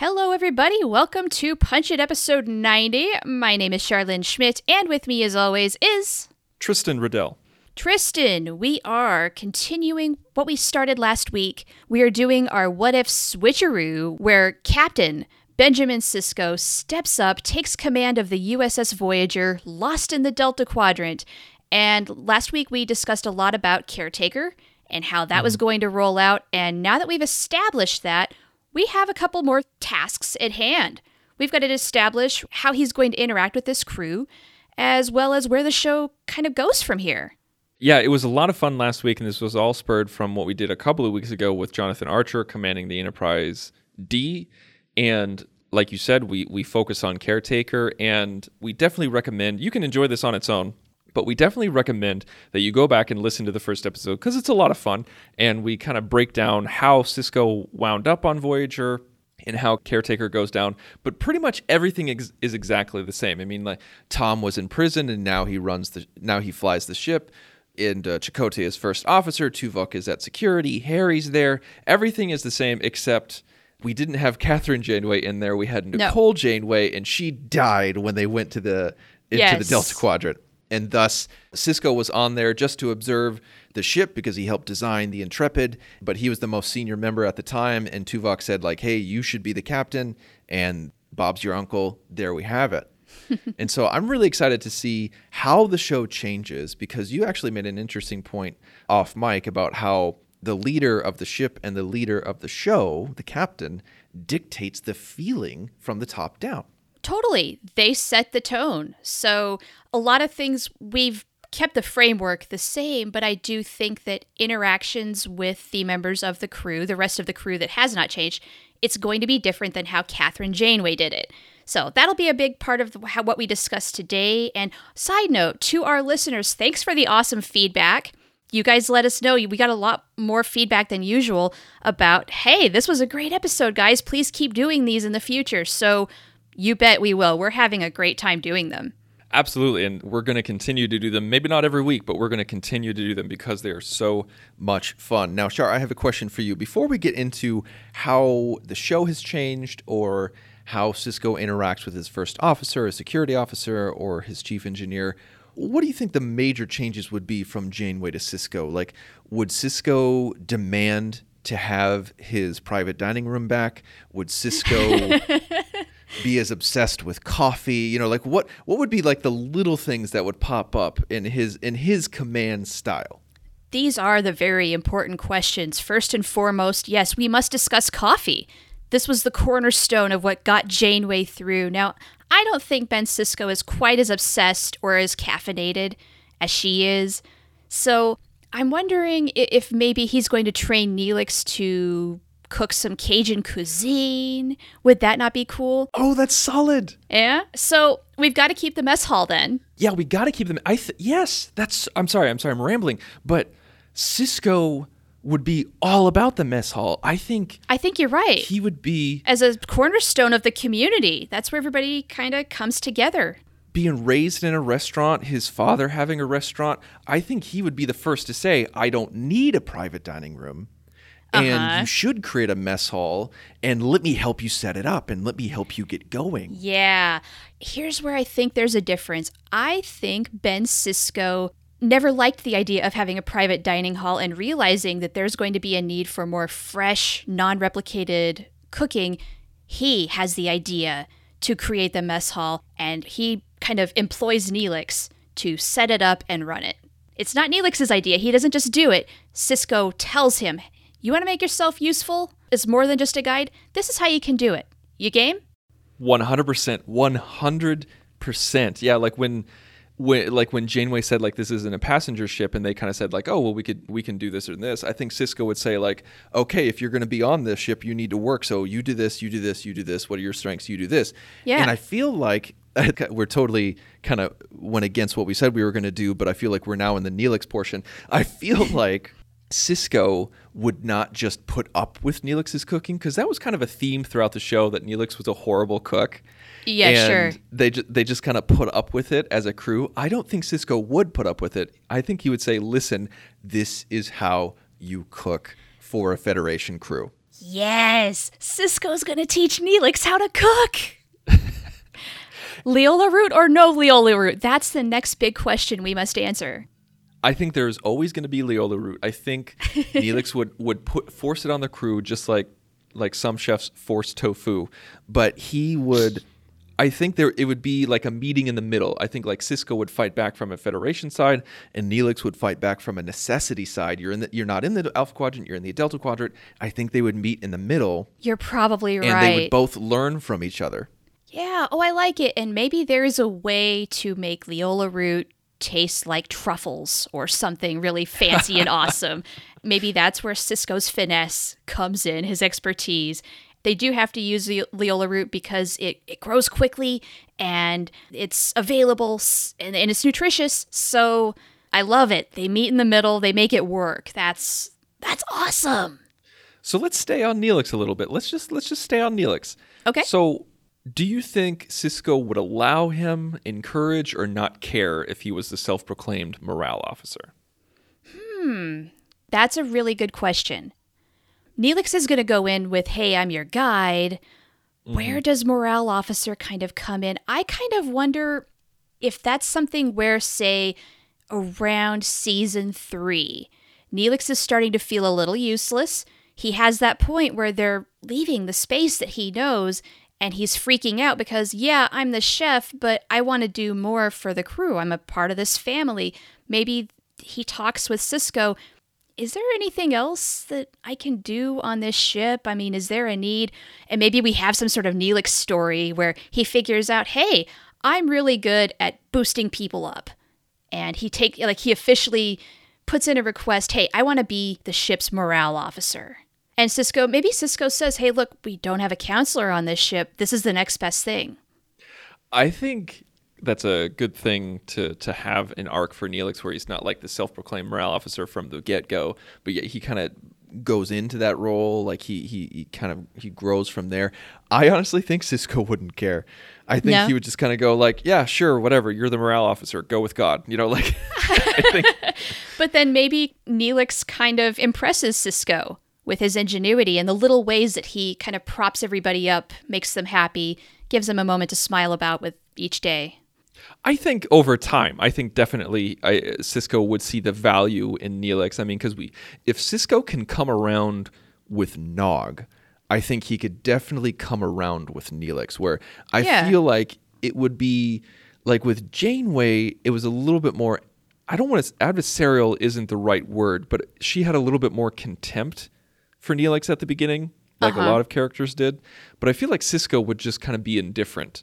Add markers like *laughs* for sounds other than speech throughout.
Hello, everybody. Welcome to Punch It episode 90. My name is Charlene Schmidt, and with me, as always, is Tristan Riddell. Tristan. We are continuing what we started last week. We are doing our What If switcheroo, where Captain Benjamin Sisko steps up, takes command of the USS Voyager, lost in the Delta Quadrant. And last week, we discussed a lot about Caretaker and how that was mm-hmm. going to roll out. And now that we've established that, we have a couple more tasks at hand. We've got to establish how he's going to interact with this crew, as well as where the show kind of goes from here. Yeah, it was a lot of fun last week, and this was all spurred from what we did a couple of weeks ago with Jonathan Archer commanding the Enterprise D. And like you said, we we focus on caretaker, and we definitely recommend you can enjoy this on its own. But we definitely recommend that you go back and listen to the first episode because it's a lot of fun. And we kind of break down how Sisko wound up on Voyager, and how caretaker goes down. But pretty much everything ex- is exactly the same. I mean like tom was in prison and now he runs the now he flies the ship and uh, Chakotay is first officer tuvok is at security harry's there. Everything is the same except we didn't have kathryn janeway in there we had nicole janeway and she died when they went to the into the delta quadrant and thus Sisko was on there just to observe the ship because he helped design the Intrepid, but he was the most senior member at the time. And Tuvok said, like, hey, you should be the captain, and Bob's your uncle. There we have it. *laughs* and so I'm really excited to see how the show changes because you actually made an interesting point off mic about how the leader of the ship and the leader of the show, the captain, dictates the feeling from the top down. Totally. They set the tone. So, a lot of things we've kept the framework the same, but I do think that interactions with the members of the crew, the rest of the crew that has not changed, it's going to be different than how Kathryn Janeway did it. So, that'll be a big part of how, what we discussed today. And, side note to our listeners, thanks for the awesome feedback. You guys let us know. We got a lot more feedback than usual about, hey, this was a great episode, guys. Please keep doing these in the future. So, you bet we will. We're having a great time doing them. Absolutely. And we're going to continue to do them, maybe not every week, but we're going to continue to do them because they are so much fun. Now, Shar, I have a question for you. Before we get into how the show has changed or how Sisko interacts with his first officer, his security officer, or his chief engineer, what do you think the major changes would be from Janeway to Sisko? Like, would Sisko demand to have his private dining room back? Would Sisko *laughs* be as obsessed with coffee you know like what what would be like the little things that would pop up in his in his command style These are the very important questions. First and foremost, yes, we must discuss coffee. This was the cornerstone of what got Janeway through. Now, I don't think Ben Sisko is quite as obsessed or as caffeinated as she is. So I'm wondering if maybe he's going to train Neelix to cook some Cajun cuisine. Would that not be cool? oh that's solid Yeah. So we've got to keep the mess hall then. yeah we got to keep them i th- yes that's i'm sorry i'm sorry i'm rambling but sisko would be all about the mess hall i think I think you're right. he would be As a cornerstone of the community, that's where everybody kind of comes together. being raised in a restaurant his father having a restaurant i think he would be the first to say i don't need a private dining room Uh-huh. and you should create a mess hall and let me help you set it up and let me help you get going Yeah. Here's where I think there's a difference. I think Ben Sisko never liked the idea of having a private dining hall and realizing that there's going to be a need for more fresh, non replicated cooking. He has the idea to create the mess hall and he kind of employs Neelix to set it up and run it. It's not Neelix's idea. He doesn't just do it. Sisko tells him, You want to make yourself useful? It's more than just a guide. This is how you can do it. You game? One hundred percent, one hundred percent. Yeah, like when, when, like when Janeway said like this isn't a passenger ship, and they kind of said like, oh well, we could we can do this or this. I think Sisko would say like, okay, if you're going to be on this ship, you need to work. So you do this, you do this, you do this. What are your strengths? You do this. Yeah. And I feel like *laughs* we're totally kind of went against what we said we were going to do, but I feel like we're now in the Neelix portion. I feel *laughs* like Sisko would not just put up with Neelix's cooking because that was kind of a theme throughout the show that Neelix was a horrible cook. Yeah, and sure. They ju- they just kind of put up with it as a crew. I don't think Sisko would put up with it. I think he would say, "Listen, this is how you cook for a Federation crew." Yes, Sisko's gonna teach Neelix how to cook. *laughs* Leola root or no Leola root? That's the next big question we must answer. I think there's always going to be Leola root. I think Neelix *laughs* would would put force it on the crew just like like some chefs force tofu, but he would. I think there it would be like a meeting in the middle. I think like Sisko would fight back from a Federation side, and Neelix would fight back from a necessity side. You're in the you're not in the Alpha Quadrant. You're in the Delta Quadrant. I think they would meet in the middle, You're probably and right. And they would both learn from each other. Yeah, oh, I like it. And maybe there is a way to make Leola root taste like truffles or something really fancy and *laughs* awesome. Maybe that's where Sisko's finesse comes in, his expertise. They do have to use the Leola root because it, it grows quickly and it's available and, and it's nutritious. So I love it. They meet in the middle, they make it work. That's that's awesome. So let's stay on Neelix a little bit. Let's just let's just stay on Neelix. Okay. So, do you think Sisko would allow him, encourage, or not care if he was the self-proclaimed morale officer? Hmm, that's a really good question. Neelix is going to go in with, hey, I'm your guide. Where does morale officer kind of come in? I kind of wonder if that's something where, say, around season three, Neelix is starting to feel a little useless. He has that point where they're leaving the space that he knows and he's freaking out because, yeah, I'm the chef, but I want to do more for the crew. I'm a part of this family. Maybe he talks with Sisko. Is there anything else that I can do on this ship? I mean, is there a need? And maybe we have some sort of Neelix story where he figures out, hey, I'm really good at boosting people up. And he take like he officially puts in a request, hey, I want to be the ship's morale officer. And Sisko, maybe Sisko says, hey, look, we don't have a counselor on this ship. This is the next best thing. I think that's a good thing to to have an arc for Neelix where he's not like the self-proclaimed morale officer from the get-go, but yet he kind of goes into that role like he, he he kind of he grows from there. I honestly think Sisko wouldn't care. I think No? he would just kind of go like, "Yeah, sure, whatever. You're the morale officer. Go with God." You know, like *laughs* I think *laughs* But then maybe Neelix kind of impresses Sisko with his ingenuity and the little ways that he kind of props everybody up, makes them happy, gives them a moment to smile about with each day. I think over time, I think definitely I, Sisko would see the value in Neelix. I mean, because we, if Sisko can come around with Nog, I think he could definitely come around with Neelix. Where I Yeah. feel like it would be like with Janeway, it was a little bit more. I don't want to adversarial isn't the right word, but she had a little bit more contempt for Neelix at the beginning, like a uh-huh. lot of characters did. But I feel like Sisko would just kind of be indifferent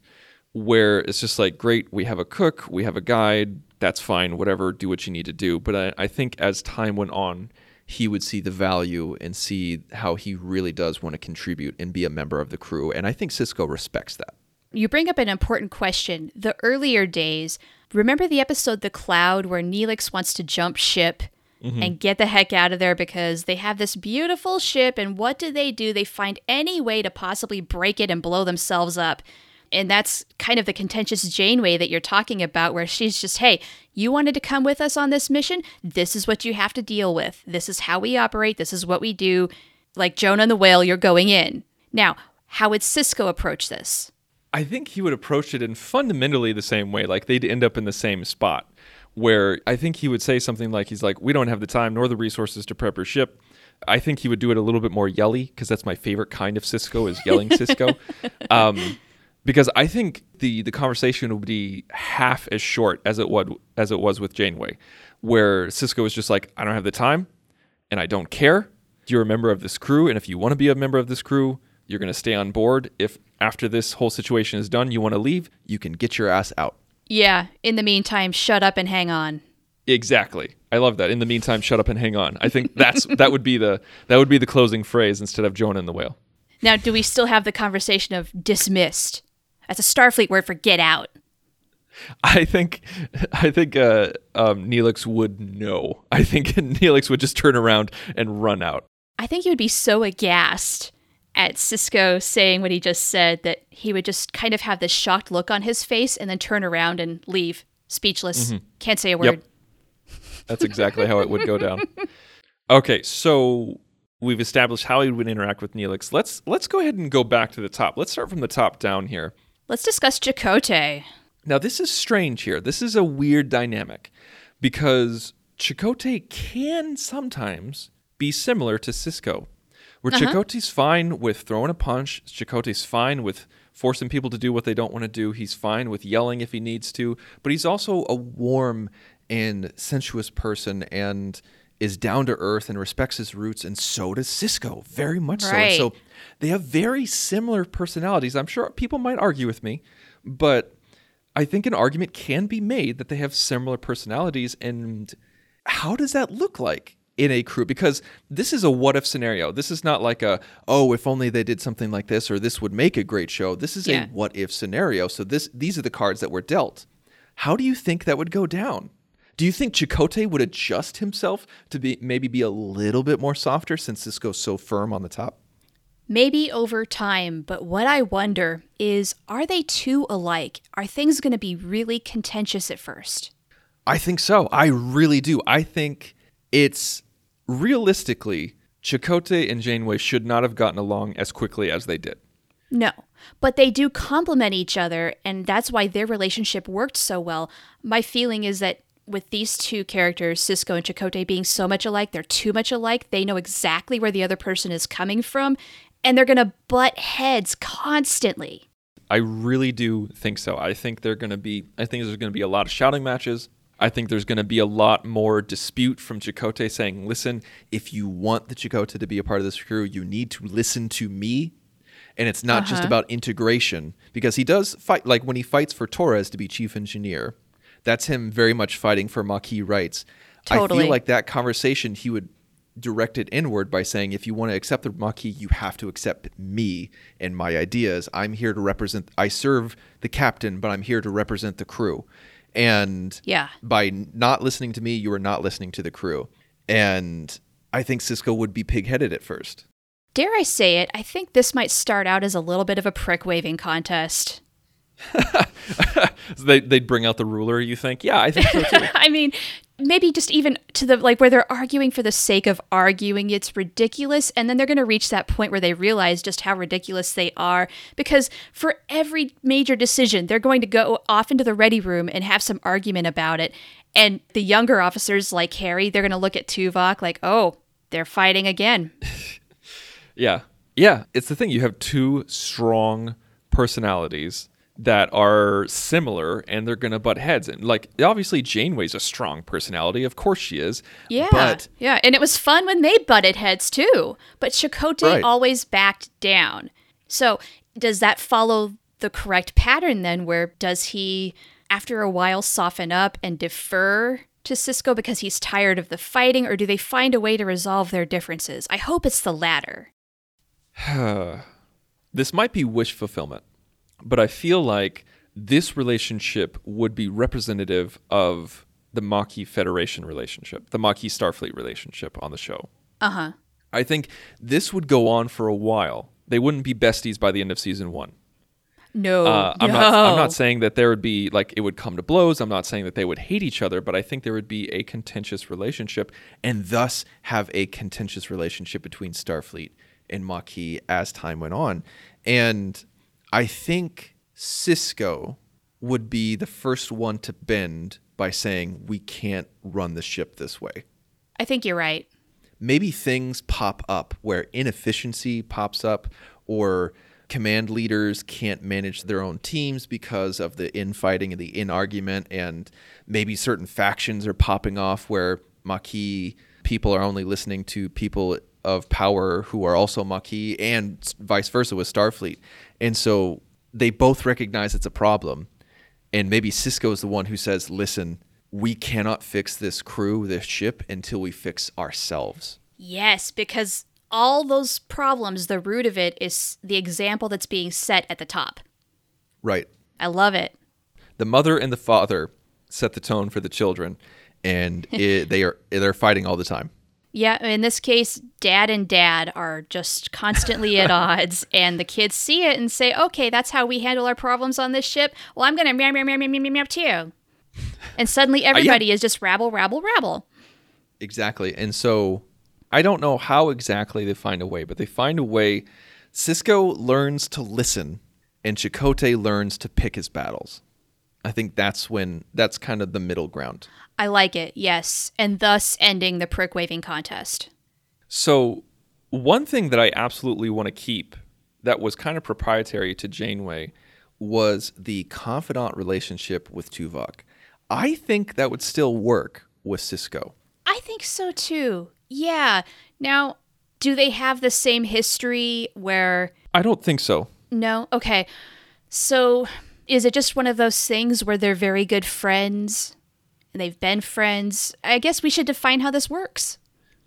where it's just like, great, we have a cook, we have a guide, that's fine, whatever, do what you need to do. But I, I think as time went on, he would see the value and see how he really does want to contribute and be a member of the crew. And I think Sisko respects that. You bring up an important question. The earlier days, remember the episode The Cloud where Neelix wants to jump ship Mm-hmm. and get the heck out of there because they have this beautiful ship and what do they do? They find any way to possibly break it and blow themselves up. And that's kind of the contentious Janeway that you're talking about, where she's just, hey, you wanted to come with us on this mission? This is what you have to deal with. This is how we operate. This is what we do. Like Jonah and the whale, you're going in. Now, how would Sisko approach this? I think he would approach it in fundamentally the same way. Like they'd end up in the same spot where I think he would say something like, he's like, we don't have the time nor the resources to prep your ship. I think he would do it a little bit more yelly because that's my favorite kind of Sisko is yelling *laughs* Sisko. Um, because I think the the conversation would be half as short as it would as it was with Janeway, where Sisko was just like, I don't have the time and I don't care. You're a member of this crew, and if you want to be a member of this crew, you're going to stay on board. If after this whole situation is done, you want to leave, you can get your ass out. Yeah, in the meantime, shut up and hang on. Exactly. I love that. In the meantime, shut up and hang on. I think that's *laughs* that would be the that would be the closing phrase instead of Jonah and the whale. Now, do we still have the conversation of dismissed? That's a Starfleet word for get out. I think I think uh, um, Neelix would know. I think *laughs* Neelix would just turn around and run out. I think he would be so aghast at Sisko saying what he just said that he would just kind of have this shocked look on his face and then turn around and leave, speechless. Mm-hmm. Can't say a word. Yep. That's exactly how it would go down. *laughs* Okay, so we've established how he would interact with Neelix. Let's let's go ahead and go back to the top. Let's start from the top down here. Let's discuss Chakotay. Now, this is strange here. This is a weird dynamic because Chakotay can sometimes be similar to Sisko, where uh-huh. Chakotay's fine with throwing a punch, Chakotay's fine with forcing people to do what they don't want to do, he's fine with yelling if he needs to, but he's also a warm and sensuous person and is down to earth and respects his roots, and so does Sisko, very much so. And So they have very similar personalities. I'm sure people might argue with me, but I think an argument can be made that they have similar personalities. And how does that look like in a crew? Because this is a what if scenario. This is not like a, oh, if only they did something like this or this would make a great show. This is Yeah. a what if scenario. So this these are the cards that were dealt. How do you think that would go down? Do you think Chakotay would adjust himself to be maybe be a little bit more softer since Sisko's so firm on the top? Maybe over time, but what I wonder is are they too alike? Are things going to be really contentious at first? I think so. I really do. I think it's realistically, Chakotay and Janeway should not have gotten along as quickly as they did. No, but they do complement each other, and that's why their relationship worked so well. My feeling is that with these two characters, Sisko and Chakotay being so much alike, they're too much alike. They know exactly where the other person is coming from, and they're going to butt heads constantly. I really do think so. I think they're going to be. I think there's going to be a lot of shouting matches. I think there's going to be a lot more dispute from Chakotay saying, "Listen, if you want the Chakotay to be a part of this crew, you need to listen to me." And it's not just uh-huh. about integration because he does fight. Like when he fights for Torres to be chief engineer, that's him very much fighting for Maquis rights. I Totally. feel like that conversation he would direct it inward by saying, if you want to accept the Maquis, you have to accept me and my ideas. I'm here to represent, I serve the captain, but I'm here to represent the crew. And Yeah. by not listening to me, you are not listening to the crew. And I think Sisko would be pigheaded at first. Dare I say it, I think this might start out as a little bit of a prick waving contest. *laughs* So they, they'd bring out the ruler, you think? Yeah, I think so too. *laughs* I mean, maybe just even to the like where they're arguing for the sake of arguing, it's ridiculous. And then they're going to reach that point where they realize just how ridiculous they are. Because for every major decision, they're going to go off into the ready room and have some argument about it. And the younger officers, like Harry, they're going to look at Tuvok like, oh, they're fighting again. *laughs* Yeah. Yeah. It's the thing. You have two strong personalities that are similar and they're going to butt heads. And like, obviously, Janeway's a strong personality. Of course she is. Yeah. But yeah. And it was fun when they butted heads too. But Chakotay Right. always backed down. So does that follow the correct pattern then? Where does he, after a while, soften up and defer to Sisko because he's tired of the fighting? Or do they find a way to resolve their differences? I hope it's the latter. *sighs* this might be wish fulfillment, but I feel like this relationship would be representative of the Maquis Federation relationship, the Maquis Starfleet relationship on the show. Uh huh. I think this would go on for a while. They wouldn't be besties by the end of season one. No. Uh, I'm no. not. I'm not saying that there would be like it would come to blows. I'm not saying that they would hate each other, but I think there would be a contentious relationship, and thus have a contentious relationship between Starfleet and Maquis as time went on. And I think Sisko would be the first one to bend by saying we can't run the ship this way I think you're right. maybe things pop up where inefficiency pops up or command leaders can't manage their own teams because of the infighting and the in argument and maybe certain factions are popping off where Maquis people are only listening to people of power who are also Maquis and vice versa with Starfleet. And so they both recognize it's a problem and maybe Sisko is the one who says, "Listen, we cannot fix this crew, this ship until we fix ourselves." Yes, because all those problems, the root of it is the example that's being set at the top. Right. I love it. the mother and the father set the tone for the children, and *laughs* it, they are they're fighting all the time. Yeah, in this case, dad and dad are just constantly at *laughs* odds, and the kids see it and say, "Okay, that's how we handle our problems on this ship. Well, I'm gonna meow meow meow meow meow meow too." And suddenly, *laughs* uh, everybody is just rabble, rabble, rabble. Exactly. And so I don't know how exactly they find a way, but they find a way. Sisko learns to listen, and Chakotay learns to pick his battles. I think that's when that's kind of the middle ground. I like it, yes, and thus ending the prick waving contest. So, one thing that I absolutely want to keep that was kind of proprietary to Janeway was the confidant relationship with Tuvok. I think that would still work with Sisko. I think so too. Yeah. Now, do they have the same history where. I don't think so. No? Okay. So, is it just one of those things where they're very good friends and they've been friends? I guess we should define how this works.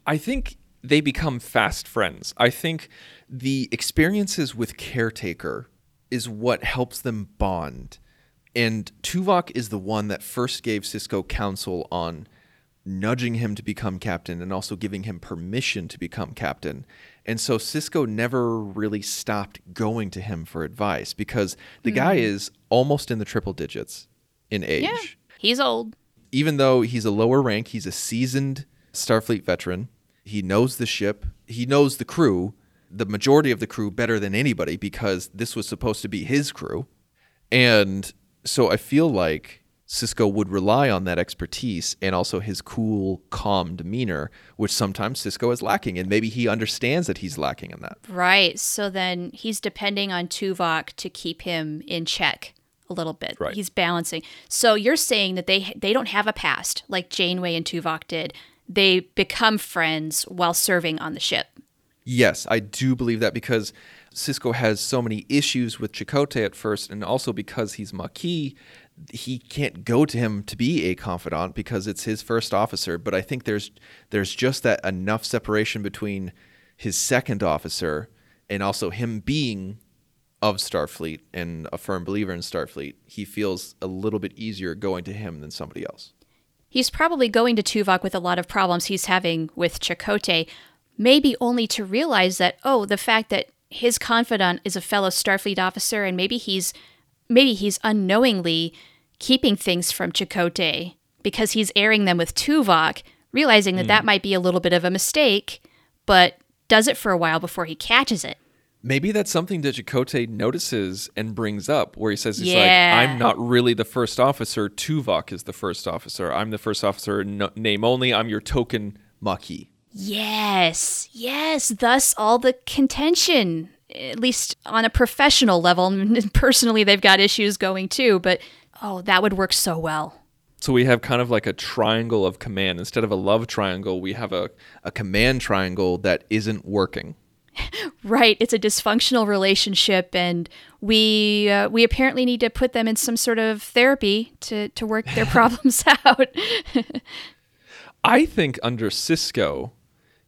I think they become fast friends. I think the experiences with Caretaker is what helps them bond. And Tuvok is the one that first gave Sisko counsel on nudging him to become captain and also giving him permission to become captain. And so Sisko never really stopped going to him for advice because the guy hmm. is almost in the triple digits in age. Yeah. He's old. Even though he's a lower rank, he's a seasoned Starfleet veteran. He knows the ship, he knows the crew, the majority of the crew better than anybody because this was supposed to be his crew. And so I feel like Sisko would rely on that expertise and also his cool, calm demeanor, which sometimes Sisko is lacking. And maybe he understands that he's lacking in that. Right. So then he's depending on Tuvok to keep him in check a little bit. Right. He's balancing. So you're saying that they they don't have a past like Janeway and Tuvok did. They become friends while serving on the ship. Yes, I do believe that because Sisko has so many issues with Chakotay at first, and also because he's Maquis, he can't go to him to be a confidant because it's his first officer. But I think there's there's just that enough separation between his second officer and also him being of Starfleet and a firm believer in Starfleet. He feels a little bit easier going to him than somebody else. He's probably going to Tuvok with a lot of problems he's having with Chakotay, maybe only to realize that, oh, the fact that his confidant is a fellow Starfleet officer and maybe he's maybe he's unknowingly keeping things from Chakotay because he's airing them with Tuvok, realizing that hmm. that might be a little bit of a mistake, but does it for a while before he catches it. Maybe that's something that Chakotay notices and brings up, where he says, "He's Yeah. like, I'm not really the first officer. Tuvok is the first officer. I'm the first officer, no, name only. I'm your token Maquis." Yes, yes, thus all the contention, at least on a professional level. *laughs* Personally, they've got issues going too, but oh, that would work so well. So we have kind of like a triangle of command. Instead of a love triangle, we have a, a command triangle that isn't working. *laughs* Right, it's a dysfunctional relationship, and we uh, we apparently need to put them in some sort of therapy to to work their *laughs* problems out. *laughs* I think under Sisko,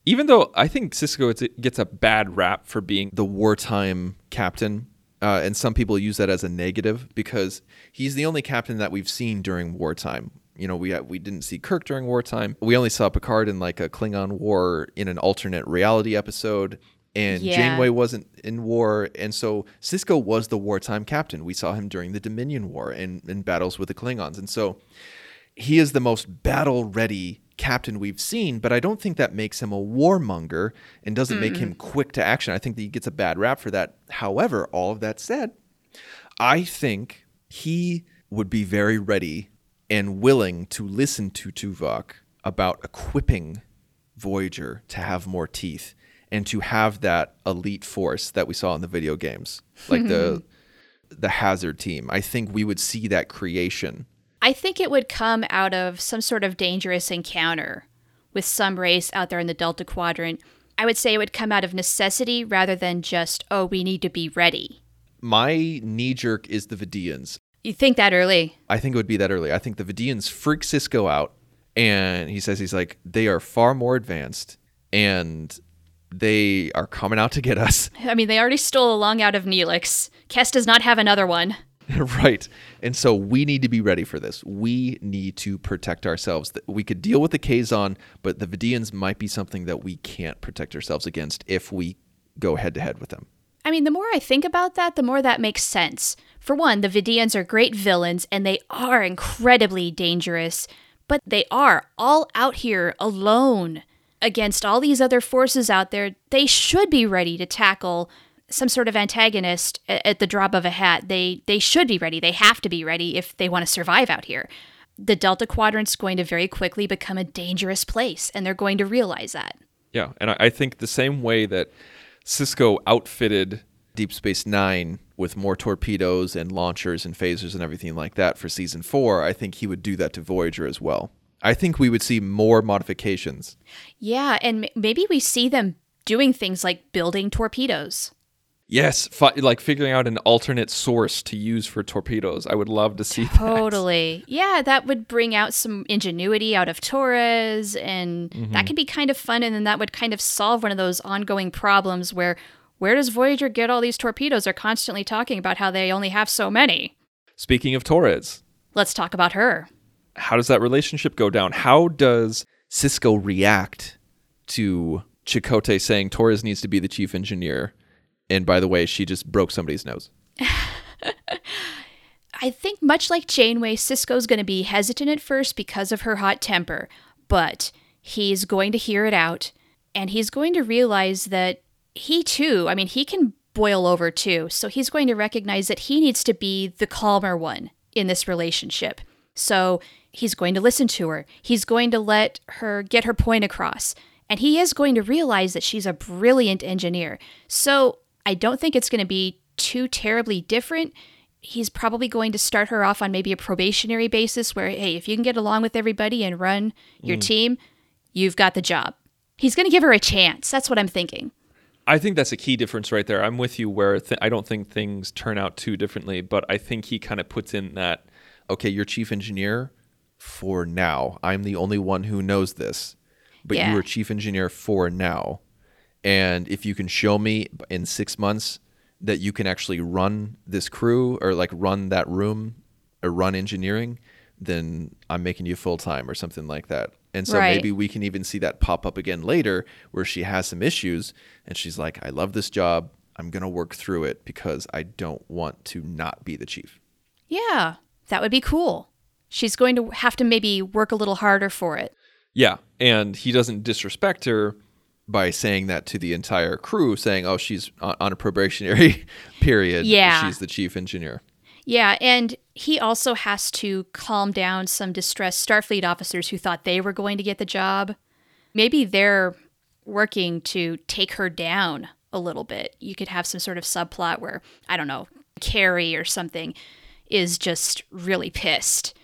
even though I think Sisko is- gets a bad rap for being the wartime captain, uh, and some people use that as a negative because he's the only captain that we've seen during wartime. You know, we we didn't see Kirk during wartime. We only saw Picard in like a Klingon war in an alternate reality episode. And Yeah. Janeway wasn't in war, and so Sisko was the wartime captain. We saw him during the Dominion War and in battles with the Klingons, and so he is the most battle ready captain we've seen, but I don't think that makes him a warmonger and doesn't make him mm. quick to action. I think that he gets a bad rap for that. However, all of that said, I think he would be very ready and willing to listen to Tuvok about equipping Voyager to have more teeth and to have that elite force that we saw in the video games, like the mm-hmm. the Hazard team. I think we would see that creation I think it would come out of some sort of dangerous encounter with some race out there in the Delta Quadrant. I would say it would come out of necessity rather than just, oh, we need to be ready. my knee jerk is the Vidians. You think that early? I think it would be that early. I think the Vidians freak Sisko out, and he says he's like they are far more advanced, and they are coming out to get us. *laughs* I mean, they already stole a lung out of Neelix. Kes does not have another one. right. And so we need to be ready for this. We need to protect ourselves. We could deal with the Kazon, but the Vidians might be something that we can't protect ourselves against if we go head to head with them. I mean, the more I think about that, the more that makes sense. For one, the Vidians are great villains and they are incredibly dangerous, but they are all out here alone against all these other forces out there. They should be ready to tackle some sort of antagonist at the drop of a hat. They they should be ready. They have to be ready if they want to survive out here. The Delta Quadrant's going to very quickly become a dangerous place, and they're going to realize that. Yeah, and I think the same way that Sisko outfitted Deep Space Nine with more torpedoes and launchers and phasers and everything like that for season four, I think he would do that to Voyager as well. I think we would see more modifications. Yeah, and m- maybe we see them doing things like building torpedoes. Yes, fi- like figuring out an alternate source to use for torpedoes. I would love to see that. totally. That. Yeah, that would bring out some ingenuity out of Torres, and mm-hmm. that could be kind of fun. And then that would kind of solve one of those ongoing problems where where does Voyager get all these torpedoes? They're constantly talking about how they only have so many. Speaking of Torres, let's talk about her. How does that relationship go down? How does Sisko react to Chakotay saying Torres needs to be the chief engineer? And by the way, she just broke somebody's nose. *laughs* I think much like Janeway, Sisko's going to be hesitant at first because of her hot temper, but he's going to hear it out and he's going to realize that he too, I mean, he can boil over too. So he's going to recognize that he needs to be the calmer one in this relationship. So he's going to listen to her. He's going to let her get her point across. And he is going to realize that she's a brilliant engineer. So I don't think it's going to be too terribly different. He's probably going to start her off on maybe a probationary basis where, hey, if you can get along with everybody and run your mm. team, you've got the job. He's going to give her a chance. That's what I'm thinking. I think that's a key difference right there. I'm with you where th- I don't think things turn out too differently, but I think he kind of puts in that okay, you're chief engineer for now. I'm the only one who knows this, but yeah. you are chief engineer for now. And if you can show me in six months that you can actually run this crew or like run that room or run engineering, then I'm making you full time or something like that. And so right. maybe we can even see that pop up again later where she has some issues and she's like, I love this job. I'm going to work through it because I don't want to not be the chief. Yeah, that would be cool. She's going to have to maybe work a little harder for it. Yeah. And he doesn't disrespect her by saying that to the entire crew, saying, "Oh, she's on a probationary *laughs* period. Yeah, she's the chief engineer." Yeah, and he also has to calm down some distressed Starfleet officers who thought they were going to get the job. Maybe they're working to take her down a little bit. You could have some sort of subplot where I don't know, Carey or something is just really pissed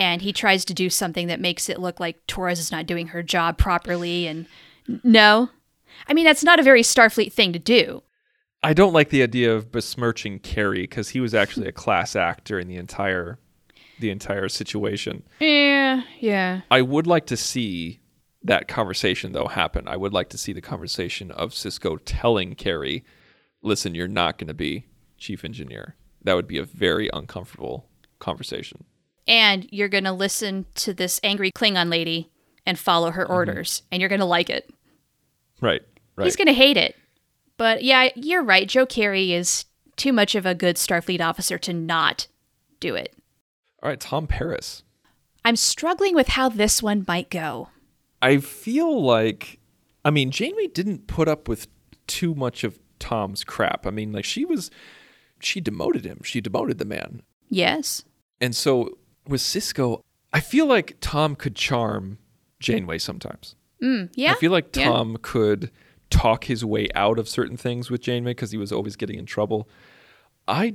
and he tries to do something that makes it look like Torres is not doing her job properly and no. I mean, that's not a very Starfleet thing to do. I don't like the idea of besmirching Carey because he was actually a class act during the entire the entire situation. Yeah, yeah. I would like to see that conversation though happen. I would like to see the conversation of Sisko telling Carey, "Listen, you're not going to be chief engineer." That would be a very uncomfortable conversation. And you're going to listen to this angry Klingon lady and follow her mm-hmm. orders, and you're going to like it. Right. Right. He's going to hate it. But yeah, you're right. Joe Carey is too much of a good Starfleet officer to not do it. All right, Tom Paris. I'm struggling with how this one might go. I feel like, I mean, Janeway didn't put up with too much of Tom's crap. I mean, like she was, she demoted him. She demoted the man. Yes. And so with Sisko, I feel like Tom could charm Janeway sometimes. Mm, yeah. I feel like Tom yeah. could talk his way out of certain things with Janeway because he was always getting in trouble. I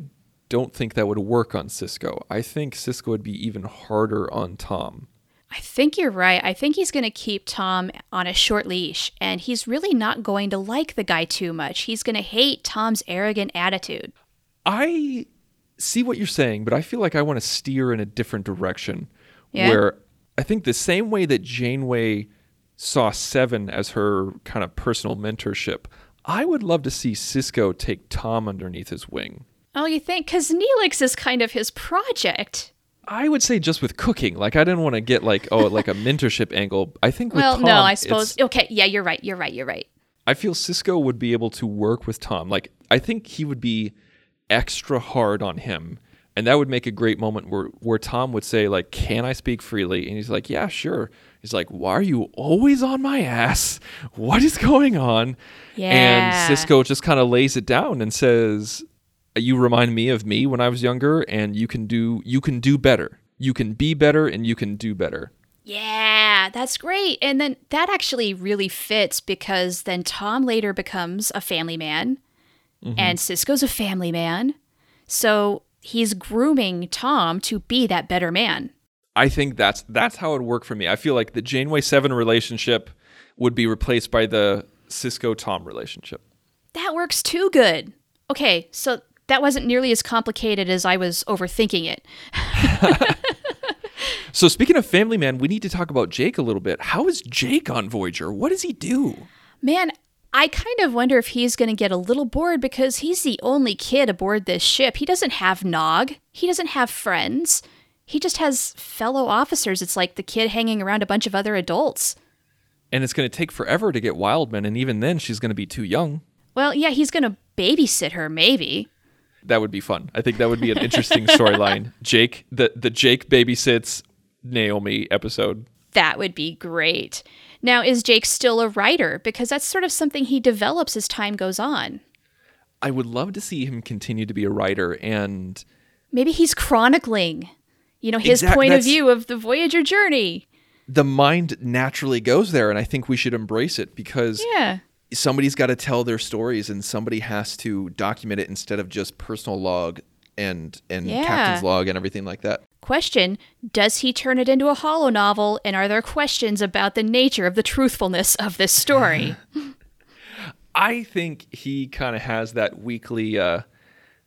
don't think that would work on Sisko. I think Sisko would be even harder on Tom. I think you're right. I think he's going to keep Tom on a short leash, and he's really not going to like the guy too much. He's going to hate Tom's arrogant attitude. I see what you're saying, but I feel like I want to steer in a different direction yeah. where I think the same way that Janeway saw Seven as her kind of personal mentorship, I would love to see Sisko take Tom underneath his wing. Oh, you think? Because Neelix is kind of his project. I would say just with cooking. Like I didn't want to get like oh like a mentorship angle. I think with well, Tom, no, I suppose. Okay, yeah, you're right. You're right. You're right. I feel Sisko would be able to work with Tom. Like I think he would be extra hard on him. And that would make a great moment where, where Tom would say, like, can I speak freely? And he's like, yeah, sure. He's like, why are you always on my ass? *laughs* What is going on? Yeah. And Sisko just kind of lays it down and says, you remind me of me when I was younger and you can do you can do better. You can be better and you can do better. Yeah, that's great. And then that actually really fits because then Tom later becomes a family man Mm-hmm. and Sisko's a family man. So he's grooming Tom to be that better man. I think that's that's how it would work for me. I feel like the Janeway Seven relationship would be replaced by the Sisko Tom relationship. That works too good. Okay, so that wasn't nearly as complicated as I was overthinking it. *laughs* So speaking of Family Man, we need to talk about Jake a little bit. How is Jake on Voyager? What does he do? Man, I kind of wonder if he's going to get a little bored because he's the only kid aboard this ship. He doesn't have Nog, he doesn't have friends. He just has fellow officers. It's like the kid hanging around a bunch of other adults. And it's going to take forever to get Wildman, and even then, she's going to be too young. Well, yeah, he's going to babysit her, maybe. That would be fun. I think that would be an interesting storyline. *laughs* Jake, the the Jake babysits Naomi episode. That would be great. Now, is Jake still a writer? Because that's sort of something he develops as time goes on. I would love to see him continue to be a writer and Maybe he's chronicling, you know, his Exact- point of view of the Voyager journey. The mind naturally goes there, and I think we should embrace it because Yeah. somebody's got to tell their stories, and somebody has to document it instead of just personal log and and Yeah. captain's log and everything like that. Question Does he turn it into a holonovel? And are there questions about the nature of the truthfulness of this story? *laughs* *laughs* I think he kind of has that weekly uh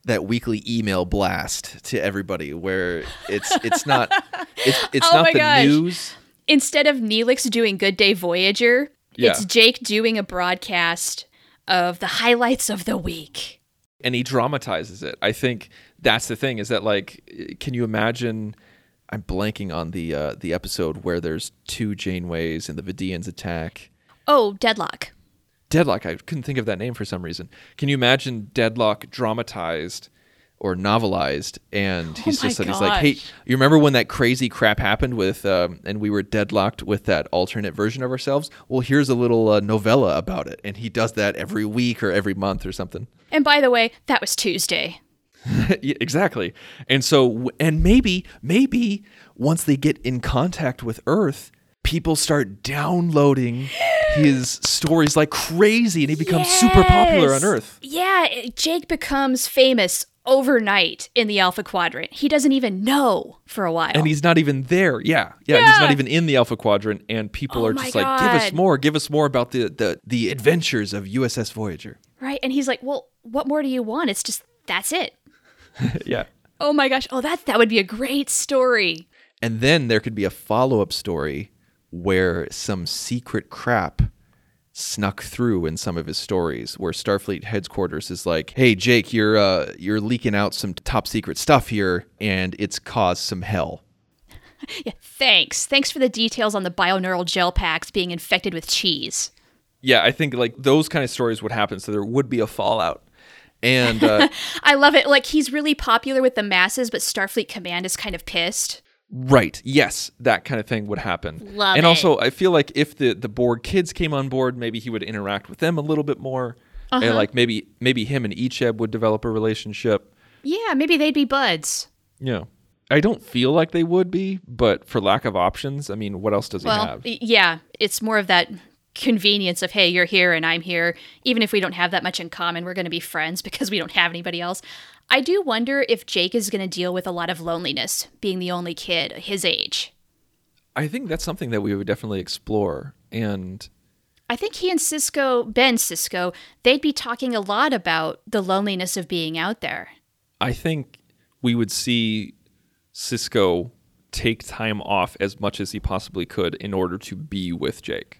that weekly email blast to everybody where it's it's not *laughs* it's it's Oh not the gosh. news Instead of Neelix doing Good Day Voyager, Yeah. it's Jake doing a broadcast of the highlights of the week. and he dramatizes it. I think that's the thing is that like can you imagine I'm blanking on the uh, the episode where there's two Janeways and the Vidians attack. Oh, Deadlock. Deadlock, I couldn't think of that name for some reason. Can you imagine Deadlock dramatized? or novelized and he's Oh just he's like hey you remember when that crazy crap happened with um, and we were deadlocked with that alternate version of ourselves well here's a little uh, novella about it and he does that every week or every month or something And by the way, that was Tuesday. *laughs* Yeah, exactly. And so and maybe maybe once they get in contact with earth people start downloading his stories like crazy and he becomes super popular on earth Yeah, Jake becomes famous overnight in the Alpha Quadrant. He doesn't even know for a while. and he's not even there. Yeah. Yeah, he's not even in the Alpha Quadrant and people Oh are just like give us more, give us more about the the the adventures of uss voyager right? And he's like, "Well, what more do you want? It's just that's it." *laughs* yeah. Oh my gosh. Oh, that that would be a great story. And then there could be a follow up story where some secret crap snuck through in some of his stories where Starfleet headquarters is like, "Hey Jake, you're uh you're leaking out some top secret stuff here and it's caused some hell." *laughs* Yeah, thanks. Thanks for the details on the bioneural gel packs being infected with cheese. Yeah, I think like those kind of stories would happen so there would be a fallout. And uh, *laughs* I love it. Like he's really popular with the masses, but Starfleet Command is kind of pissed. Right. Yes, that kind of thing would happen. Love and it. also, I feel like if the the Borg kids came on board, maybe he would interact with them a little bit more, Uh-huh. and like maybe maybe him and Icheb would develop a relationship. Yeah, maybe they'd be buds. Yeah. I don't feel like they would be, but for lack of options, I mean, what else does he have? yeah, it's more of that convenience of hey, you're here and I'm here. Even if we don't have that much in common, we're going to be friends *laughs* because we don't have anybody else. I do wonder if Jake is going to deal with a lot of loneliness, being the only kid his age. I think that's something that we would definitely explore. And I think he and Sisko, Ben Sisko, they'd be talking a lot about the loneliness of being out there. I think we would see Sisko take time off as much as he possibly could in order to be with Jake.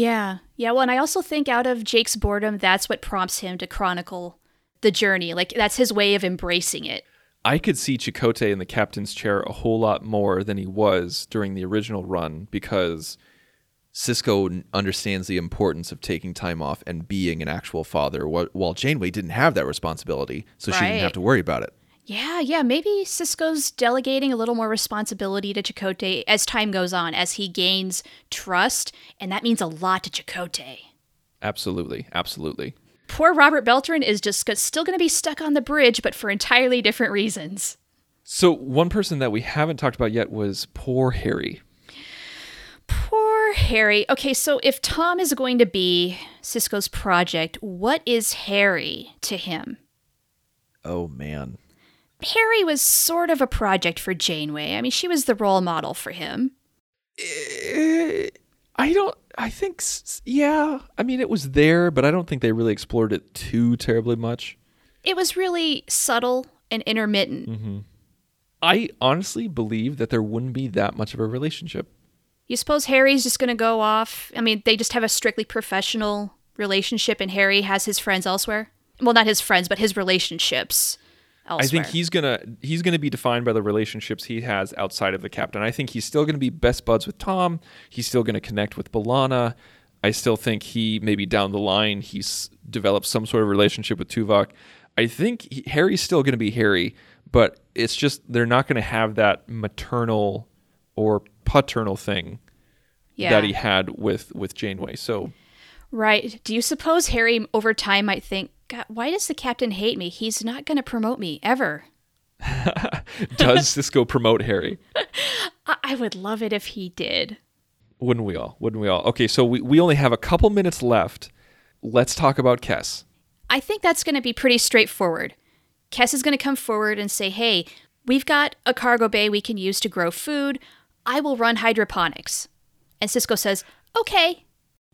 Yeah. Yeah. Well, and I also think out of Jake's boredom, that's what prompts him to chronicle the journey. Like that's his way of embracing it. I could see Chakotay in the captain's chair a whole lot more than he was during the original run because Sisko understands the importance of taking time off and being an actual father, while Janeway didn't have that responsibility, so right. she didn't have to worry about it. Yeah, yeah, maybe Sisko's delegating a little more responsibility to Chakotay as time goes on, as he gains trust, and that means a lot to Chakotay. Absolutely, absolutely. Poor Robert Beltran is just still going to be stuck on the bridge, but for entirely different reasons. So, one person that we haven't talked about yet was poor Harry. Poor Harry. Okay, so if Tom is going to be Sisko's project, what is Harry to him? Oh, man. Harry was sort of a project for Janeway. I mean, she was the role model for him. Uh, I don't. I think, yeah. I mean, it was there, but I don't think they really explored it too terribly much. It was really subtle and intermittent. Mm-hmm. I honestly believe that there wouldn't be that much of a relationship. You suppose Harry's just going to go off? I mean, they just have a strictly professional relationship, and Harry has his friends elsewhere. Well, not his friends, but his relationships. Elsewhere. I think he's gonna he's gonna be defined by the relationships he has outside of the captain. I think he's still gonna be best buds with Tom. He's still gonna connect with B'Elanna. I still think he maybe down the line he's developed some sort of relationship with Tuvok. I think he, Harry's still gonna be Harry, but it's just they're not gonna have that maternal or paternal thing yeah. that he had with with Janeway. So Right. Do you suppose Harry over time might think, God, why does the captain hate me? He's not going to promote me ever. *laughs* does Sisko promote Harry? *laughs* I would love it if he did. Wouldn't we all? Wouldn't we all? Okay, so we, we only have a couple minutes left. Let's talk about Kes. I think that's going to be pretty straightforward. Kes is going to come forward and say, hey, we've got a cargo bay we can use to grow food. I will run hydroponics. And Sisko says, okay.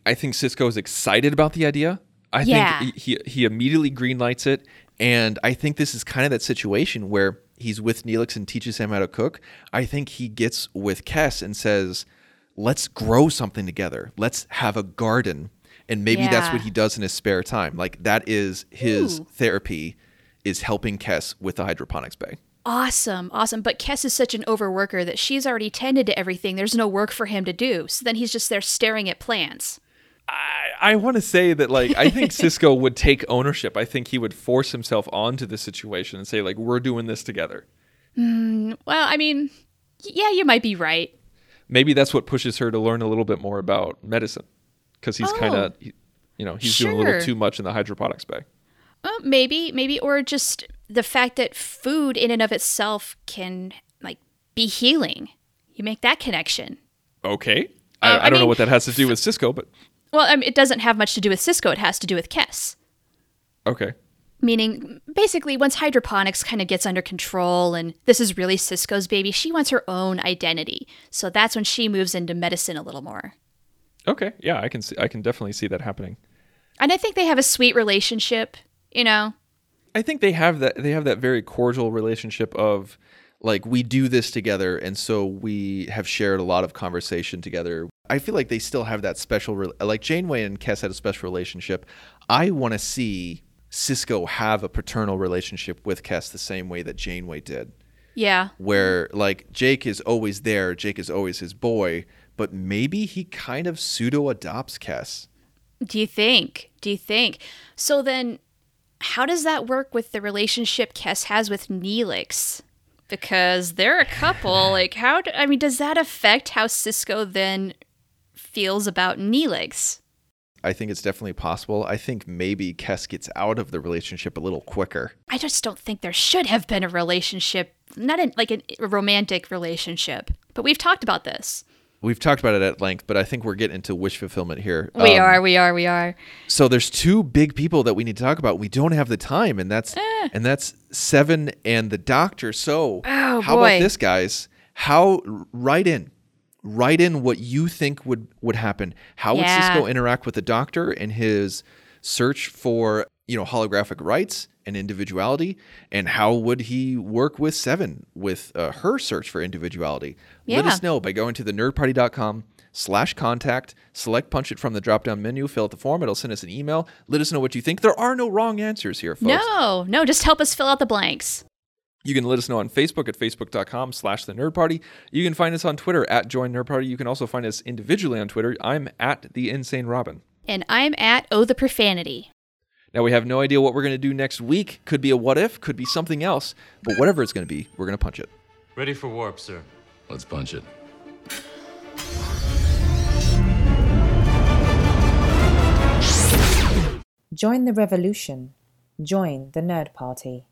I think Sisko is excited about the idea. I yeah. think he, he immediately greenlights it. And I think this is kind of that situation where he's with Neelix and teaches him how to cook. I think he gets with Kes and says, let's grow something together. Let's have a garden. And maybe yeah. that's what he does in his spare time. Like that is his Ooh. therapy is helping Kes with the hydroponics bay. Awesome, awesome. But Kes is such an overworker that she's already tended to everything. There's no work for him to do. So then he's just there staring at plants. I, I want to say that like I think *laughs* Sisko would take ownership. I think he would force himself onto the situation and say like we're doing this together. Mm, well, I mean, yeah, you might be right. Maybe that's what pushes her to learn a little bit more about medicine because he's oh, kind of you know he's sure. doing a little too much in the hydroponics bay. Well, maybe, maybe, or just the fact that food in and of itself can like be healing. You make that connection. Okay. I, uh, I, I don't know what that has to do with Sisko, but well, I mean, it doesn't have much to do with Sisko. It has to do with Kes. Okay. Meaning, basically, once hydroponics kind of gets under control and this is really Sisko's baby, she wants her own identity. So that's when she moves into medicine a little more. Okay. Yeah, I can see. I can definitely see that happening. And I think they have a sweet relationship. You know. I think they have that. They have that very cordial relationship of like we do this together and so we have shared a lot of conversation together. I feel like they still have that special re- like janeway and kes had a special relationship. I want to see sisko have a paternal relationship with kes the same way that janeway did. Yeah. Where like jake is always there jake is always his boy but maybe he kind of pseudo adopts kes. Do you think? Do you think? So then how does that work with the relationship kes has with neelix because they're a couple. *laughs* like, how? Do, I mean, does that affect how Sisko then feels about Neelix? I think it's definitely possible. I think maybe Kes gets out of the relationship a little quicker. I just don't think there should have been a relationship, not a, like a romantic relationship. But we've talked about this. We've talked about it at length, but I think we're getting into wish fulfillment here. We um, are, we are, we are. So there's two big people that we need to talk about. We don't have the time, and that's eh. and that's Seven and the Doctor. So oh, how boy. about this, guys? How write in, write in what you think would would happen. How would yeah. Sisko interact with the Doctor in his search for you know, holographic rights and individuality, and how would he work with Seven with uh, her search for individuality? Yeah. Let us know by going to the nerdparty.com slash contact, select punch it from the drop down menu, fill out the form, it'll send us an email. Let us know what you think. There are no wrong answers here, folks. No, no, just help us fill out the blanks. You can let us know on Facebook at facebook.com slash the nerd party. You can find us on Twitter at join nerd party. You can also find us individually on Twitter. I'm at the insane robin. And I'm at Oh the Profanity. Now we have no idea what we're going to do next week. Could be a what if, could be something else, but whatever it's going to be, we're going to punch it. Ready for warp, sir. Let's punch it. Join the revolution. Join the Nerd Party.